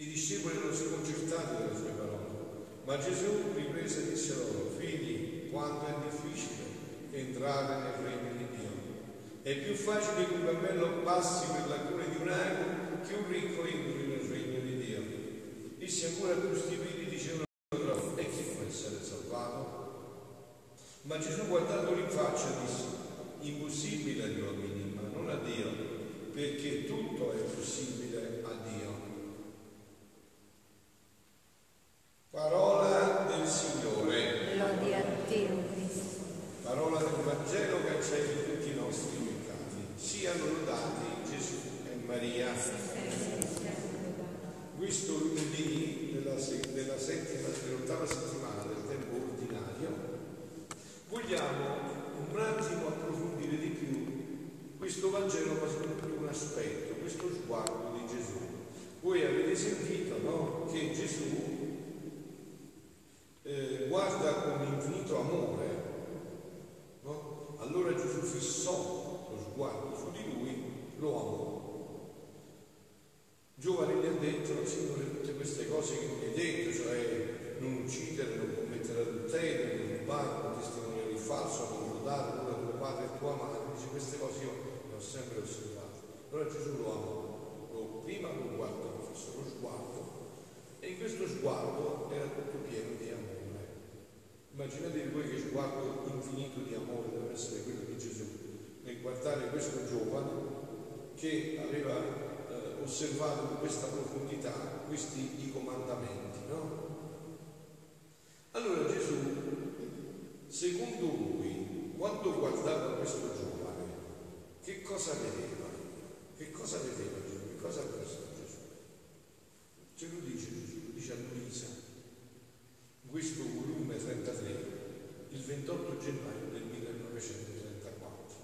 I discepoli erano sconcertati dalle sue parole. Ma Gesù riprese e disse loro, figli, quanto è difficile entrare nel regno di Dio. È più facile che un cammello passi per la cura di un ago che un ricco entri nel regno di Dio. Disse ancora più stupidi dicevano loro, e chi può essere salvato? Ma Gesù guardandolo in faccia disse, impossibile agli uomini, ma non a Dio, perché tutto è possibile a Dio. Parola del Signore. Lodi a te, o Cristo. Parola del Vangelo cancelli tutti i nostri peccati. Siano lodati Gesù e Maria. Questo lunedì della, se- della settima, dell'ottava settimana del tempo ordinario, vogliamo un attimo approfondire di più questo Vangelo, soprattutto un aspetto, questo sguardo di Gesù. Voi avete sentito no? che Gesù eh, guarda con infinito amore. no? Allora Gesù fissò lo sguardo su di lui, lo amò. Giovane gli ha detto, Signore, tutte queste cose che mi hai detto, cioè non uccidere, non commettere adulterio, non rubare, non testimoniare il falso, non lodare l'uno tuo padre e tua madre, dice queste cose io le ho sempre osservate. Allora Gesù lo amò, lo, prima lo guardò, fissò lo sguardo, e in questo sguardo era tutto pieno di amore. Immaginatevi voi che sguardo infinito di amore deve essere quello di Gesù nel guardare questo giovane che aveva eh, osservato con questa profondità questi i comandamenti, no? Allora Gesù, secondo lui, quando guardava questo giovane, che cosa vedeva? Che cosa vedeva Gesù? Che cosa ha visto Gesù? Ce lo dice Gesù, lo dice a Luisa, in questo volume 33, il 28 gennaio del 1934.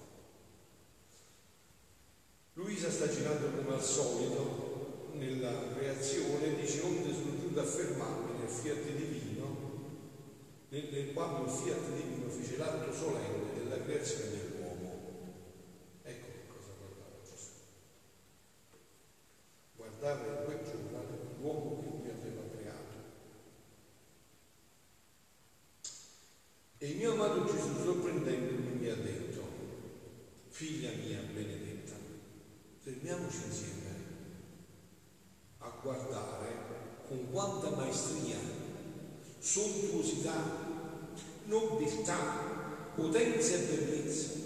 Luisa sta girando come al solito nella reazione dice onde sono giunto a fermarmi nel fiat divino, nel, nel quando il fiat divino fece l'atto solenne della creazione dell'uomo. Ecco che cosa guardava Gesù. Guardava in quel giorno l'uomo che lui aveva creato. E il mio amato Gesù, sorprendendomi, mi ha detto, figlia mia benedetta, fermiamoci insieme a guardare con quanta maestria, sontuosità, nobiltà, potenza e bellezza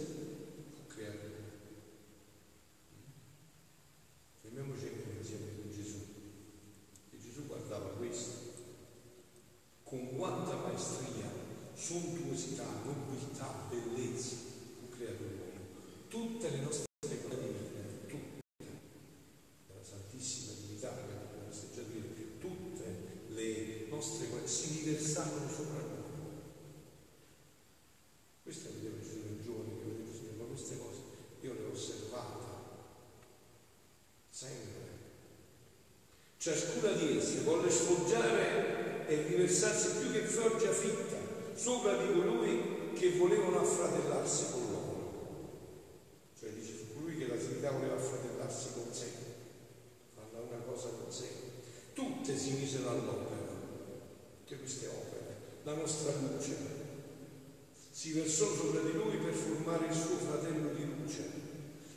Ciascuna di esse volle sfoggiare e riversarsi più che foggia fitta sopra di colui che volevano affratellarsi con loro. Cioè dice, colui che la Trinità voleva affratellarsi con sé, farla una cosa con sé. Tutte si misero all'opera, tutte queste opere, la nostra luce. Si versò sopra di lui per formare il suo fratello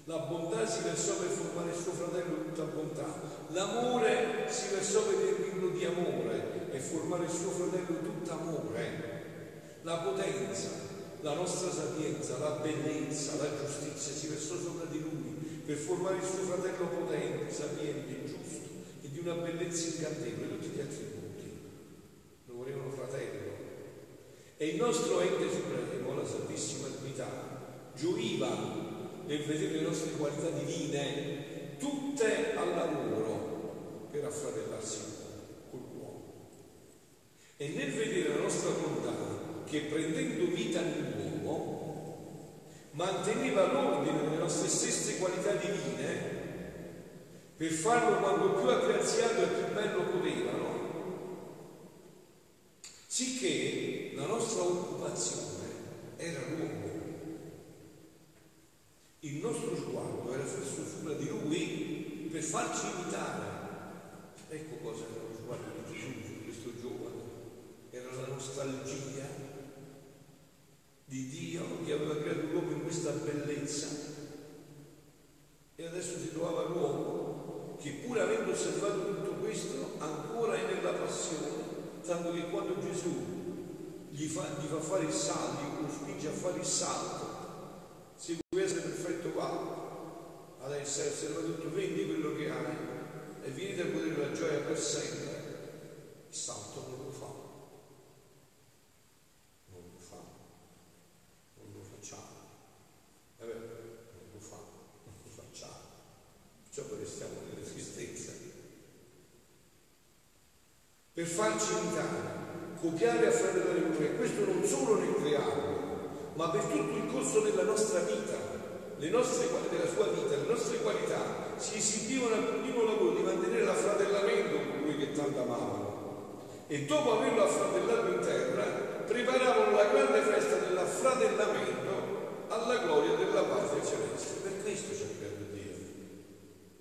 la bontà si versò per formare il suo fratello tutta bontà. L'amore si versò per riempirlo di amore e formare il suo fratello tutto amore. La potenza, la nostra sapienza, la bellezza, la giustizia si versò sopra di lui per formare il suo fratello potente, sapiente, giusto e di una bellezza incantevole, tutti gli attributi. Lo volevano fratello. E il nostro ente supremo, la Santissima Trinità, gioiva nel vedere le nostre qualità divine tutte al lavoro per affratellarsi col uomo. E nel vedere la nostra volontà che prendendo vita nell'uomo manteneva l'ordine delle nostre stesse qualità divine per farlo quando più aggraziato e più bello potevano, sicché la nostra occupazione era l'uomo. Il nostro sguardo era fisso sopra di lui per farci imitare. Ecco cosa era lo sguardo di Gesù su questo giovane. Era la nostalgia di Dio che aveva creato l'uomo in questa bellezza e adesso si trovava l'uomo che pur avendo osservato tutto questo ancora è nella passione, tanto che quando Gesù gli fa, gli fa fare il salto, lo spinge a fare il salto, se vuoi essere perfetto va, adesso essere tutto, vendi quello che hai e venite a godere la gioia per sempre, il salto non lo fa. per farci imitare, copiare e affrontare e questo non solo nel crearlo, ma per tutto il corso della nostra vita, nostre, della sua vita, le nostre qualità si esibivano al primo lavoro di mantenere l'affratellamento con colui che tanto amavano e dopo averlo affratellato in terra preparavano la grande festa dell'affratellamento alla gloria della patria celeste. Per questo ci creato Dio,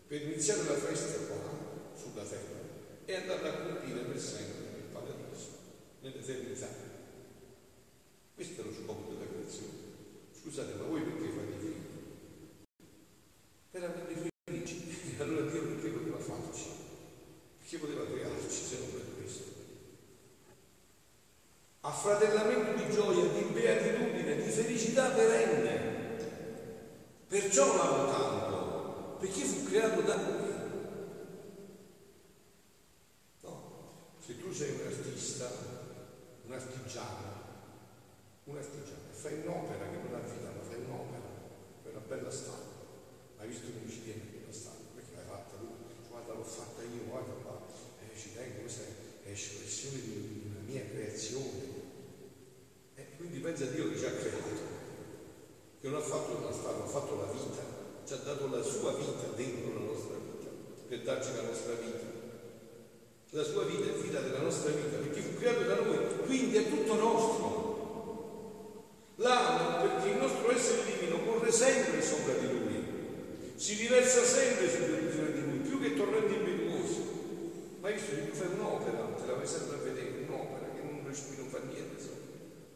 per iniziare la festa qua sulla terra e andare a colpire per sempre il paradiso, nell'eternità. Questo è lo scopo della creazione. Scusate, ma voi perché fate i figli? Per averli felici. E allora Dio perché poteva farci? Perché poteva crearci se non per questo? Affratellamento di gioia, di beatitudine, di felicità perenne. Perciò l'amo tanto, perché fu creato da noi. tu sei un artista, un artigiano, un artigiano, e fai un'opera che non ha vita, ma fai un'opera, fai una bella stampa. Hai visto come ci tiene quella stampa? Perché l'hai fatta tu? Guarda, l'ho fatta io, guarda qua, eh, ci tengo, questa è espressione di una mia creazione. E quindi pensa a Dio che ci ha creato, che non ha fatto una stampa, ha fatto la vita, ci ha dato la sua vita dentro la nostra vita, per darci la nostra vita. La sua vita è figlia della nostra vita, perché fu creato da noi, quindi è tutto nostro. L'amo perché il nostro essere divino corre sempre sopra di lui, si riversa sempre sulle di lui, più che torrenti impetuosi. Ma visto che tu fai un'opera, te la vai sempre a vedere, un'opera che non non fa niente,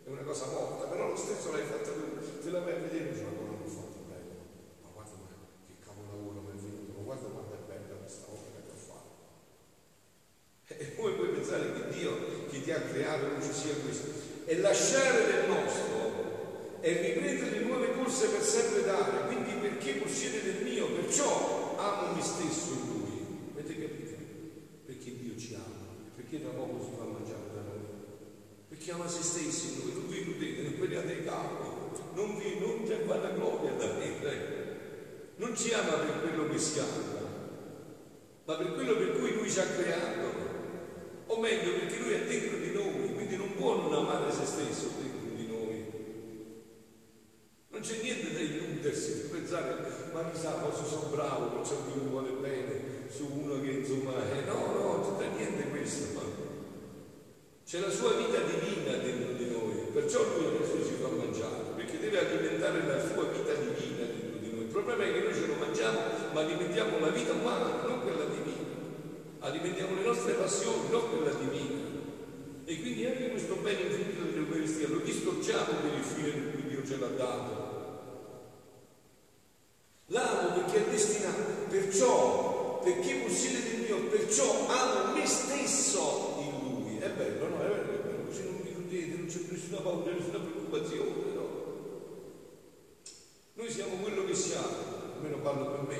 è una cosa morta, però lo stesso l'hai fatta tu, te la vai a vedere dici, ma l'ho fatto bene, ma guarda che capolavoro mi è venuto, ma guarda quanto è bella questa opera. E come puoi pensare che Dio che ti ha creato non ci sia questo? E lasciare del nostro e riprendere le nuove corse per sempre dare, quindi perché possiede del mio, perciò amo me stesso in lui. Avete capito? Perché Dio ci ama, perché da poco si fa mangiare da noi, perché ama se stesso in noi, non vi illudete, non prendiate il capo, non vi non c'è gloria da me, non ci ama per quello che siamo, ma per quello per cui lui ci ha creato. O meglio perché lui è dentro di noi, quindi non può non amare se stesso dentro di noi. Non c'è niente da illudersi, di pensare, ma chissà, forse sono bravo, perciò Dio mi vuole bene, su uno che insomma, eh, no, no, non c'è niente questo, ma c'è la sua vita divina dentro di noi, perciò lui adesso ci fa mangiare, perché deve alimentare la sua vita divina dentro di noi. Il problema è che noi ce lo mangiamo, ma alimentiamo la vita umana, non quella divina alimentiamo le nostre passioni, non quella divina. E quindi anche questo bene infinito dell'Eucaristia lo distorciamo per il fine per cui Dio ce l'ha dato. L'amo perché è destinato, perciò, perché possiede il mio, perciò amo me stesso in lui. È bello, no? È bello, è bello. così non mi crudete, non c'è nessuna paura, nessuna preoccupazione, no? Noi siamo quello che siamo, almeno parlo per me,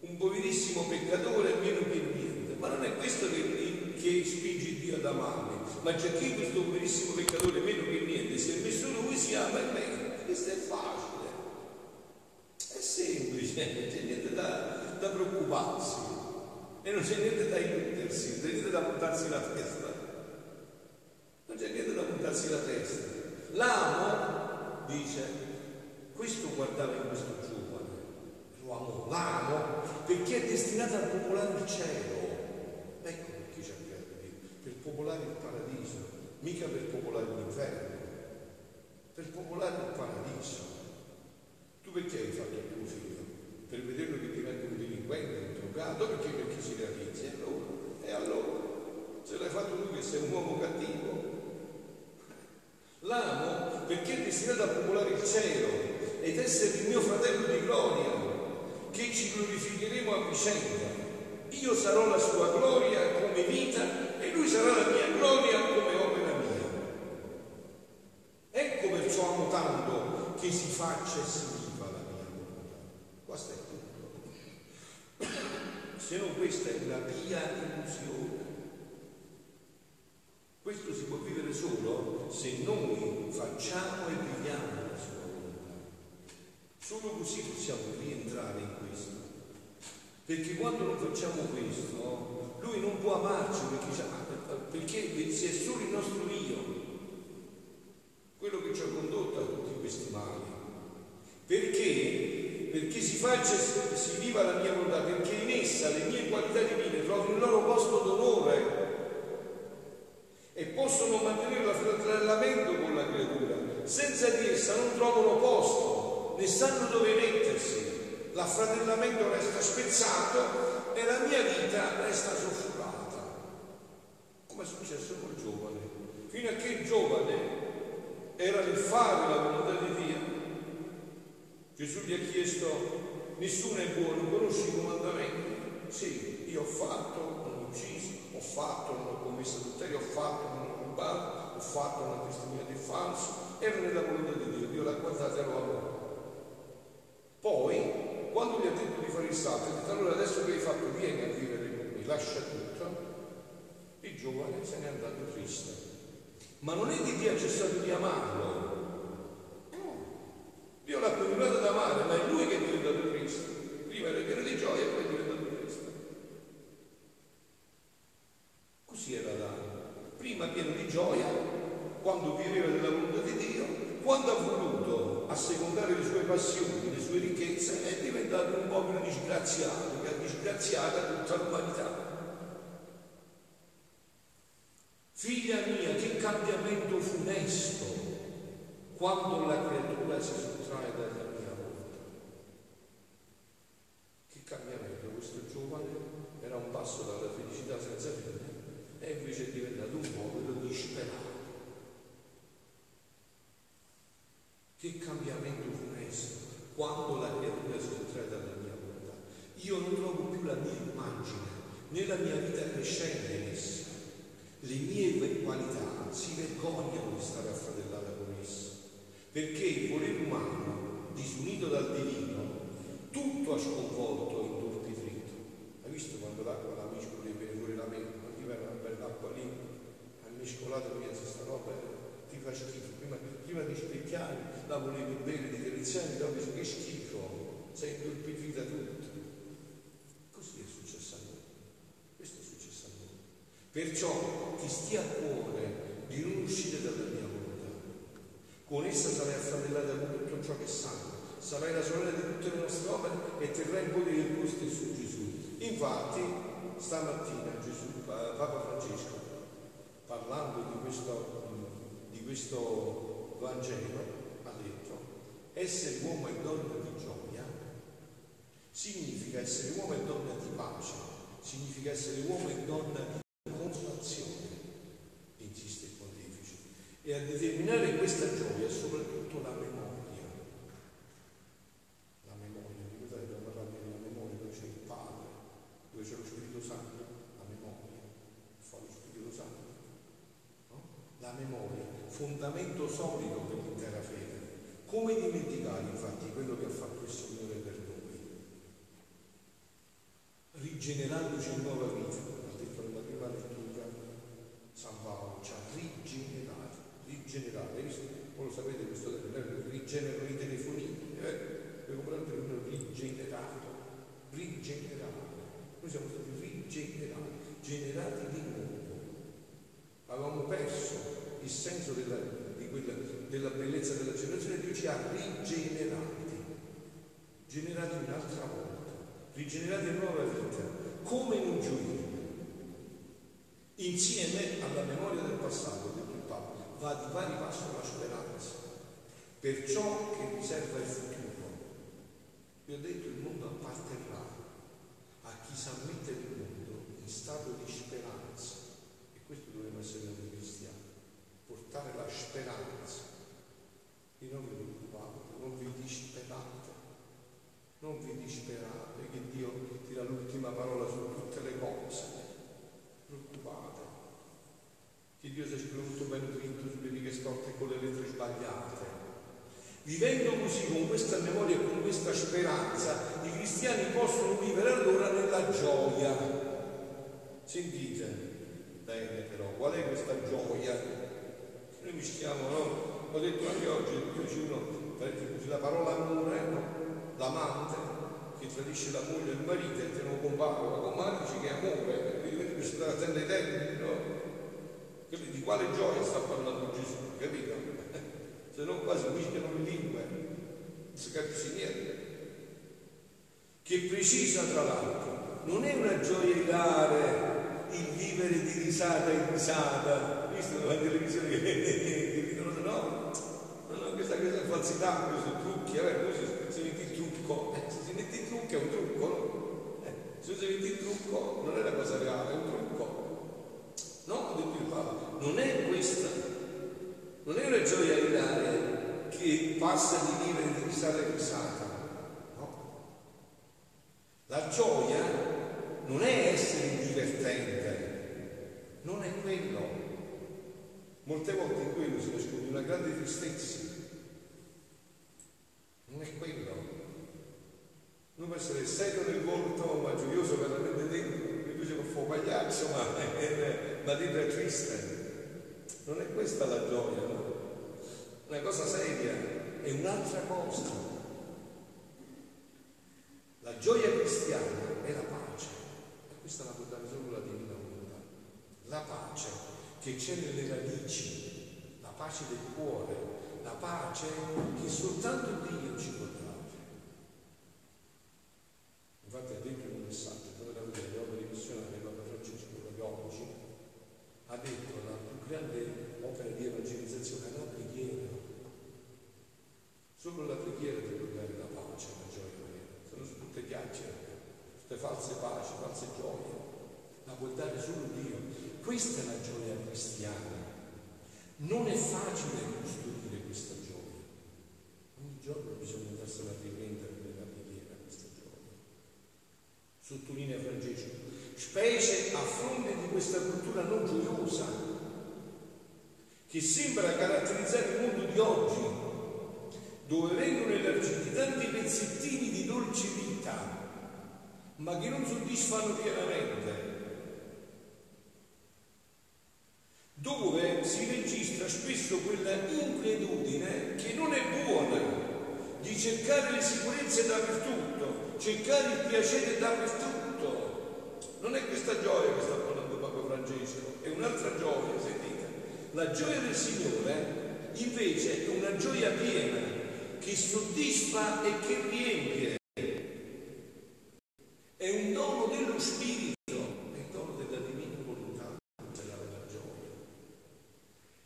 un poverissimo peccatore meno che niente, ma non è questo che, che spinge Dio ad amarmi, ma c'è chi questo poverissimo peccatore meno che niente si è messo lui si ama e me, questo è facile. Semplice, non c'è niente da, da preoccuparsi. E non c'è niente da illudersi, non c'è niente da montarsi la testa. Montarsi la testa. L'amo, dice, questo guardava in questo giovane, lo amo, l'amo perché è destinato a popolare il cielo. Ecco perché ci ha creato Dio, per popolare il paradiso, mica per popolare l'inferno, per popolare il paradiso. Tu perché hai fatto il tuo figlio? Per vederlo che diventa un delinquente, un drogato, perché? Perché si realizza. E allora? E allora? Se l'hai fatto tu che sei un uomo cattivo? Perché è destinato a popolare il cielo ed essere il mio fratello di gloria, che ci glorificheremo a vicenda. Io sarò la sua gloria come vita e lui sarà la mia gloria come opera mia. Ecco perciò amo tanto che si faccia e si questo è tutto. Se non questa è una pia illusione. Questo si può vivere solo se noi facciamo e viviamo la sua volontà. Solo così possiamo rientrare in questo. Perché quando non facciamo questo, lui non può amarci perché, perché si è solo il nostro io, quello che ci ha condotto a tutti questi mali. Perché perché si faccia si viva la mia volontà, perché in essa le mie qualità divine trovino il loro posto d'onore e possono mantenere l'affraternamento con la creatura. Senza di essa non trovano posto, né sanno dove mettersi. L'affraternamento resta spezzato e la mia vita resta soffocata. Come è successo col giovane. Fino a che il giovane era nel fare la volontà di Dio, Gesù gli ha chiesto, nessuno è buono, conosci i comandamenti? Sì, io ho fatto, non ho ucciso, ho fatto, non ho commesso adulterio, ho fatto, non ho rubato, ho fatto, non ho testimoniato il falso, era nella volontà di Dio, Dio l'ha guardata e lo amò. Poi, quando gli ha detto di fare il salto, ha detto allora adesso che hai fatto vieni a vivere con me, lascia tutto, il giovane se n'è andato triste. Ma non è che Dio ha cessato di amarlo, Dio l'ha continuato ad amare, ma è lui che è diventato Cristo. Prima era pieno di gioia e poi è diventato Cristo. Così era Adamo. Prima pieno di gioia, quando viveva della volontà di Dio, quando ha voluto assecondare le sue passioni, le sue ricchezze, è diventato un povero disgraziato che ha disgraziato tutta l'umanità. Figlia mia, che cambiamento funesto quando la creatura si sottrae dalla mia volontà. Che cambiamento, questo giovane era un passo dalla felicità senza fine e invece è diventato un povero disperato. Che cambiamento funesto quando la creatura si sottrae dalla mia volontà. Io non trovo più la mia immagine, né la mia vita crescente in essa. Le mie qualità si vergognano di stare affratellate con essa perché il volere umano, disunito dal divino, tutto ha sconvolto in torpidrito. Hai visto quando l'acqua la miscoli e viene fuori la mente? Ma ti una bella acqua lì, hai miscolato e pensi sta roba ti fa schifo. Prima, prima di specchiare la volevi bene di deliziare, dopo dici che schifo, sei intorpidrita tutta. Così è successo a noi. Questo è successo a noi. Perciò ti stia a cuore di non uscire dalla mia con essa sarai affratellata con tutto ciò che sanno, sarai la sorella di tutte le nostre opere e terrai in potere il tuo stesso Gesù. Infatti, stamattina Gesù, Papa Francesco, parlando di questo, di questo Vangelo, ha detto, essere uomo e donna di gioia significa essere uomo e donna di pace, significa essere uomo e donna di E a determinare questa gioia soprattutto la memoria. La memoria, ricordate, abbiamo parlato della memoria, dove c'è il Padre, dove c'è lo Spirito Santo, la memoria, fa lo Spirito Santo. No? La memoria, fondamento solido per l'intera fede. Come dimenticare infatti quello che ha fatto il Signore per noi? Rigenerandoci in nuova vita, ha detto nella prima lettura San Paolo, ci ha rigenerato, rigenerare, hai visto? Voi lo sapete questo termine, rigenerano i telefonini, eh? Per comprare un telefonino rigenerato, rigenerato. Noi siamo stati rigenerati, generati di nuovo. Avevamo perso il senso della, di quella, della bellezza della ha rigenerati, generati un'altra volta, rigenerati in nuova vita, come in un gioiello insieme alla memoria del passato, detto il va di pari passo la speranza per ciò che riserva il futuro. Vi ho detto il mondo apparterrà a chi sa mettere il mondo in stato di speranza e questo dovremmo essere noi cristiani, portare la speranza. Preoccupate, non disperate, non vi disperate che Dio dirà l'ultima parola su tutte le cose preoccupate, che Dio si è scritto benedetto sulle righe storte con le lettere sbagliate. Vivendo così con questa memoria e con questa speranza, i cristiani possono vivere allora nella gioia. Sentite bene però, qual è questa gioia? Noi mischiamo, no? Ho detto anche oggi, dice uno, la parola amore, no? L'amante che tradisce la moglie e il marito e te non compare, ma compare dice che è amore, quindi bisogna stare attenti ai termini, no? Di quale gioia sta parlando Gesù, capito? Se no quasi mischiano le lingue, non si capisce niente. Che precisa tra l'altro, non è una gioia ilare il vivere di risata in risata, visto la televisione che, che ridono, no, no, no, questa, è falsità, questi trucchi, vabbè, poi si, si mette il trucco, eh, se si mette il trucco è un trucco? Eh, se si mette il trucco non è una cosa reale, è un trucco. No, ho detto il Papa, non è questa, non è una gioia ilare che passa di vivere di risata risata, no? La gioia non è essere divertente, non è quello. Molte volte in quello si nasconde una grande tristezza. Non è quello. Uno può essere serio nel volto, ma gioioso veramente dentro. Piace un po' pagliaccio, ma, ma dentro è triste. Non è questa la gioia, no? Una cosa seria è un'altra cosa. La gioia cristiana è la pace. E questa la può dare solo la divina volontà. La pace che c'è nelle radici, la pace del cuore, la pace che soltanto Dio ci può dare. Infatti ha detto in un messaggio, dove la vedete, le opere missionarie, Papa Francesco, proprio oggi, ha detto la più grande opera di evangelizzazione è la preghiera. Solo la preghiera ti può dare la pace, la gioia vera. Sono tutte chiacchiere, tutte false paci, false gioie. La può dare solo Dio. Questa è la gioia cristiana. Non è facile custodire questa gioia. Ogni giorno bisogna andarsela a riprendere nella preghiera questa gioia. Sottolinea Francesco, specie a fronte di questa cultura non gioiosa che sembra caratterizzare il mondo di oggi, dove vengono elargiti tanti pezzettini di dolce vita, ma che non soddisfano pienamente. Dove si registra spesso quella inquietudine che non è buona di cercare le sicurezze dappertutto, cercare il piacere dappertutto. Non è questa gioia che sta parlando Papa Francesco, è un'altra gioia, sentite. La gioia del Signore invece è una gioia piena che soddisfa e che riempie. È un dono dello Spirito, è il dono della divina volontà, quella della gioia.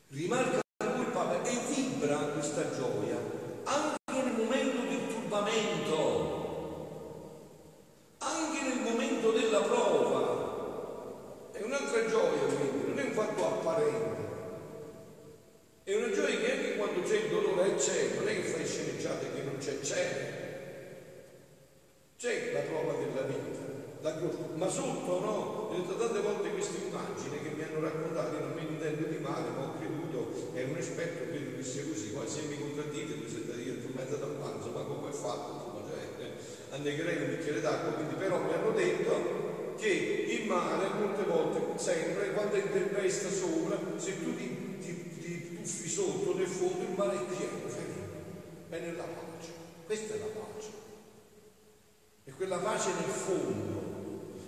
Rimarca lui il Papa e vibra questa gioia anche nel momento del turbamento, anche nel momento della prova. È un'altra gioia, quindi, non è un fatto apparente, è la croce, ma sotto no, ho detto tante volte queste immagini che mi hanno raccontato, io non mi intendo di male, ma ho creduto, è un esperto, credo che sia così, poi se mi contraddite mi siete dire tu mezzo dal panzo, ma come è fatto? Cioè, eh, annegherei un bicchiere d'acqua, quindi però mi hanno detto che il mare molte volte, sempre, quando è tempesta sopra, se tu ti, ti, ti tuffi sotto nel fondo, il mare è pieno, è nella pace. Questa è la pace. E quella pace nel fondo,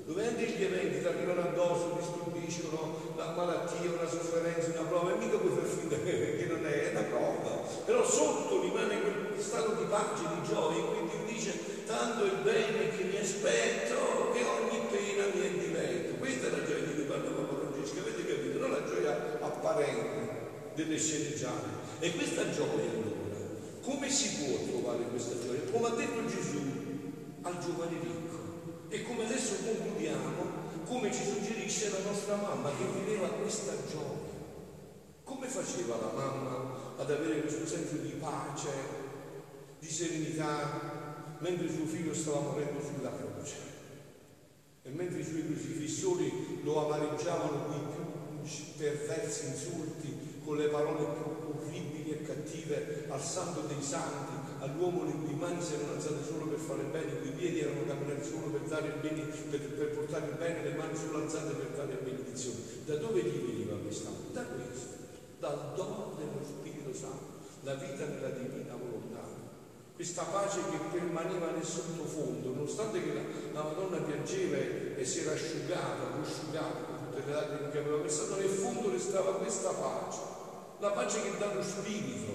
dove anche gli eventi ti arrivano addosso, ti stupiscono, la malattia, una sofferenza, una prova, e mica puoi far finta che non è, è una prova. Però sotto rimane quel stato di pace, di gioia, Dio dice, tanto il bene che mi aspetto, che ogni pena mi è diletto. Questa è la gioia di cui parla Papa Francesco, avete capito? Non la gioia apparente delle sceneggiate. E questa gioia allora, come si può trovare questa gioia? Come ha detto Gesù al giovane ricco e come adesso concludiamo, come ci suggerisce la nostra mamma che viveva questa gioia. Come faceva la mamma ad avere questo senso di pace, di serenità, mentre suo figlio stava morendo sulla croce? E mentre i suoi crocifissori lo amareggiavano con i più perversi insulti, con le parole più orribili e cattive al santo dei santi, all'uomo le cui mani si erano alzate solo per fare bene, i cui piedi erano camminati solo per dare il bene, per, per portare il bene, le mani solo alzate per dare benedizione. Da dove gli veniva questa? Da questo, dal dono dello Spirito Santo, la vita nella divina. Questa pace che permaneva nel sottofondo, nonostante che la, la Madonna piangeva e si era asciugata, prosciugata con tutte le lacrime che aveva versato, nel fondo restava questa pace, la pace che dà lo Spirito,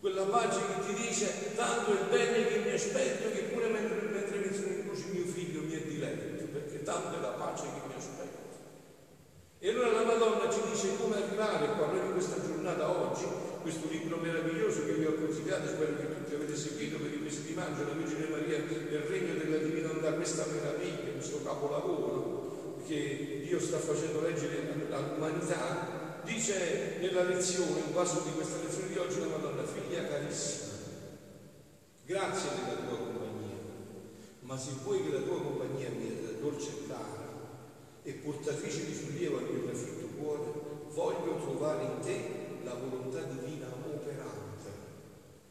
quella pace che ti dice tanto il bene che mi aspetto che pure mentre, mentre mi sono in croce mio figlio mi è diletto, perché tanto è la pace che mi aspetto. E allora la Madonna ci dice come arrivare qua, in questa giornata oggi, questo libro meraviglioso che vi ho consigliato, spero che tutti avete seguito per i mesi di maggio, la Vergine Maria nel regno della divinità, questa meraviglia, questo capolavoro che Dio sta facendo leggere all'umanità, dice nella lezione, un passo di questa lezione di oggi, la Madonna, figlia carissima, grazie della tua compagnia, ma se vuoi che la tua compagnia mi sia dolce e cara e portatrice di sollievo al mio afflitto cuore, voglio trovare in te la volontà divina operante,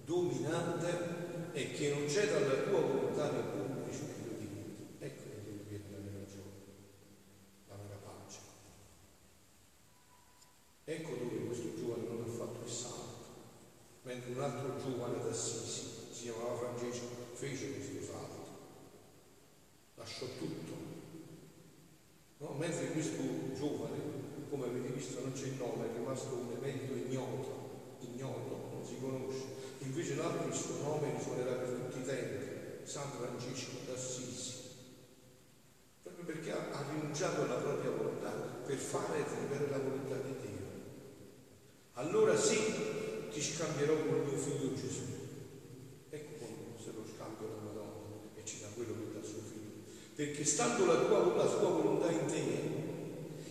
dominante e che non c'è dalla tua volontà neppure un principio di vita. Ecco dove viene la vera gioia, la vera pace. Ecco dove questo giovane non ha fatto il salto, mentre un altro giovane d'Assisi, si chiamava Francesco, fece questo salto, lasciò tutto. No? Mentre questo giovane, visto non c'è il nome, è rimasto un evento ignoto, ignoto, non si conosce. Invece l'altro il suo nome risuonerà per tutti i tempi, San Francesco d'Assisi. Proprio perché ha, ha rinunciato alla propria volontà per fare e vivere la volontà di Dio allora sì ti scambierò con mio figlio Gesù. Ecco se lo scambio la Madonna e ci dà quello che dà suo figlio. Perché stando la, tua, la sua volontà in te,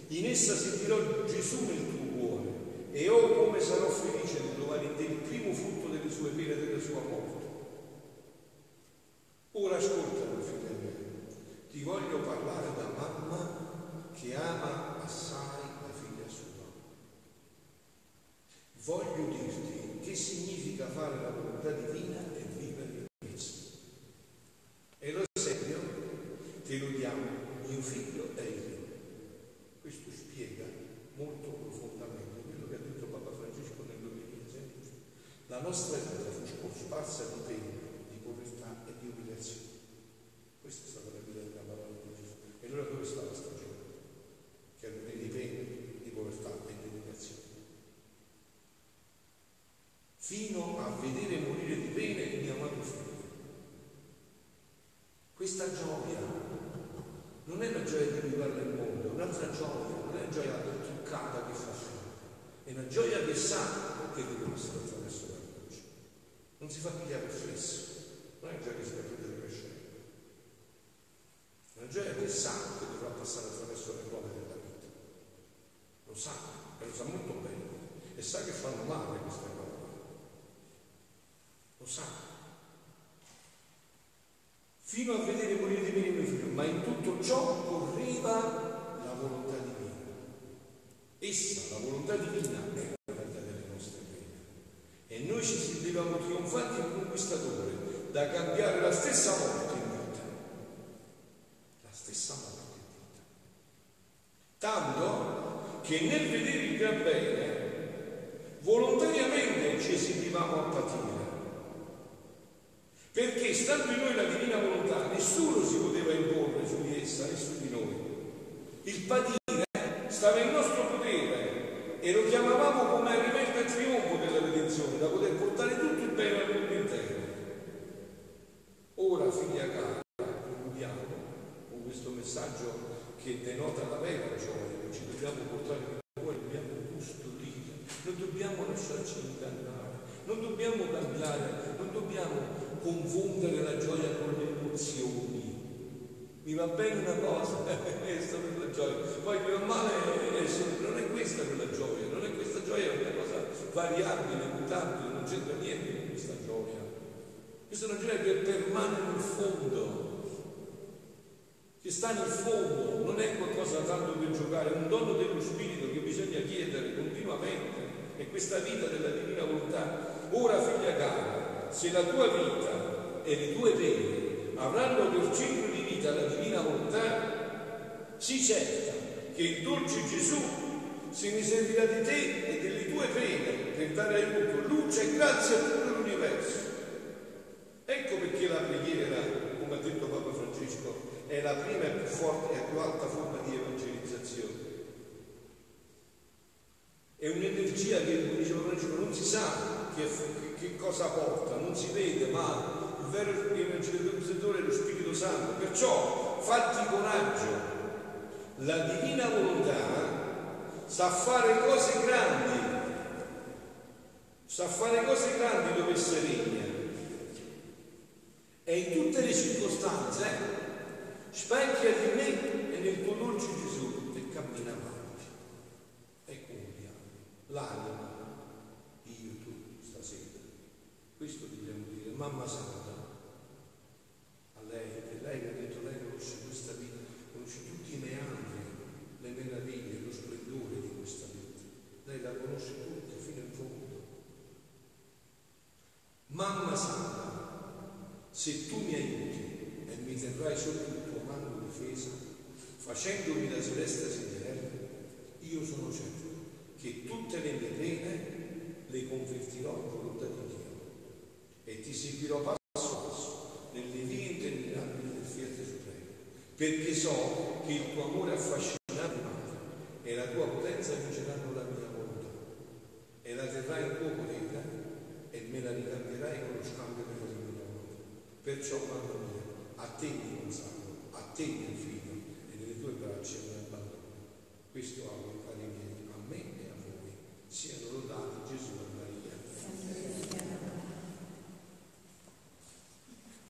in essa sentirò Gesù nel tuo cuore e oh come sarò felice di trovare il primo frutto delle sue pene e della sua morte. Ora ascoltami, figlia mia, ti voglio parlare da mamma che ama assai voglio dirti che significa fare la volontà divina e vivere in mezzo. E lo esempio te lo diamo mio figlio e io. Questo spiega molto profondamente quello che ha detto Papa Francesco nell'Omelia. La nostra vita fu sparsa di pena, di povertà e di umiliazione. Questa è stata la vita della parola di Gesù. E allora dove sta la stagione? Che è di pena, di povertà e di umiliazione fino a vedere morire di pena il mio amato figlio. Questa gioia non è la gioia di arrivare nel mondo, è un'altra gioia, non è una gioia truccata che fa fine, è una gioia che sa che la croce. Non si fa pigliare presso, non è gioia che si fa prendere per scena. È una gioia che dovrà passare attraverso le prove della vita. Lo sa, e lo sa molto bene, e sa che fanno male queste cose lo sa. fino a vedere morire di me mio figlio, ma in tutto ciò correva la volontà divina. Essa, la volontà divina, è la verità delle nostre pene. E noi ci sentivamo trionfanti e conquistatori da cambiare la stessa morte in vita. La stessa morte in vita. Tanto che nel vedere il gran bene, volontariamente ci sentivamo a patire perché stando in noi la divina volontà, nessuno si poteva imporre su di essa né su di noi. Il patire stava in nostro potere e lo chiamavamo come a riverto e trionfo della redenzione, da poter portare tutto il bene al mondo intero. Cara, concludiamo con questo messaggio che denota la vera gioia, che ci dobbiamo portare nel cuore, dobbiamo custodire, non dobbiamo lasciarci ingannare, non dobbiamo cambiare, non dobbiamo confondere la gioia con le emozioni. Mi va bene una cosa, è stata quella gioia, poi mi va male, non è questa quella gioia, non è questa gioia, è una cosa variabile, mutabile, non c'entra niente con questa gioia. Questa è una che permane nel fondo, che sta nel fondo, non è qualcosa tanto per giocare, è un dono dello Spirito che bisogna chiedere continuamente, è questa vita della divina volontà. Ora, figlia cara, se la tua vita e le tue pene avranno per centro di vita la divina volontà, sii certa che il dolce Gesù si ne servirà di te e delle tue pene per dare aiuto, luce e grazia a tutto l'universo. Ecco perché la preghiera, come ha detto Papa Francesco, è la prima e più forte e più alta forma di evangelizzazione. È un'energia che, come diceva Francesco, non si sa che, che cosa porta, non si vede, ma il vero evangelizzatore è lo Spirito Santo. Perciò fatti coraggio. La divina volontà sa fare cose grandi, sa fare cose grandi dove si regna. E in tutte le circostanze specchia di me e nel tuo dolce Gesù e cammina avanti. Ecco un piano. L'anima Questo dobbiamo dire, mamma santa, a lei, che lei mi ha detto, lei conosce questa vita, conosce tutti i meandri, le meraviglie, lo splendore di questa vita. Lei la conosce tutta fino in fondo. Mamma santa, se tu mi aiuti e mi terrai sotto il tuo mano difesa, facendomi la celeste sederella, io sono certo che tutte le mie pene le convertirò in volontà di Dio e ti seguirò passo passo nelle vie interminabili del Fiat Supremo, perché so che il tuo amore affascinante Perciò, quando mio, a te mi attendi a te mi figlio.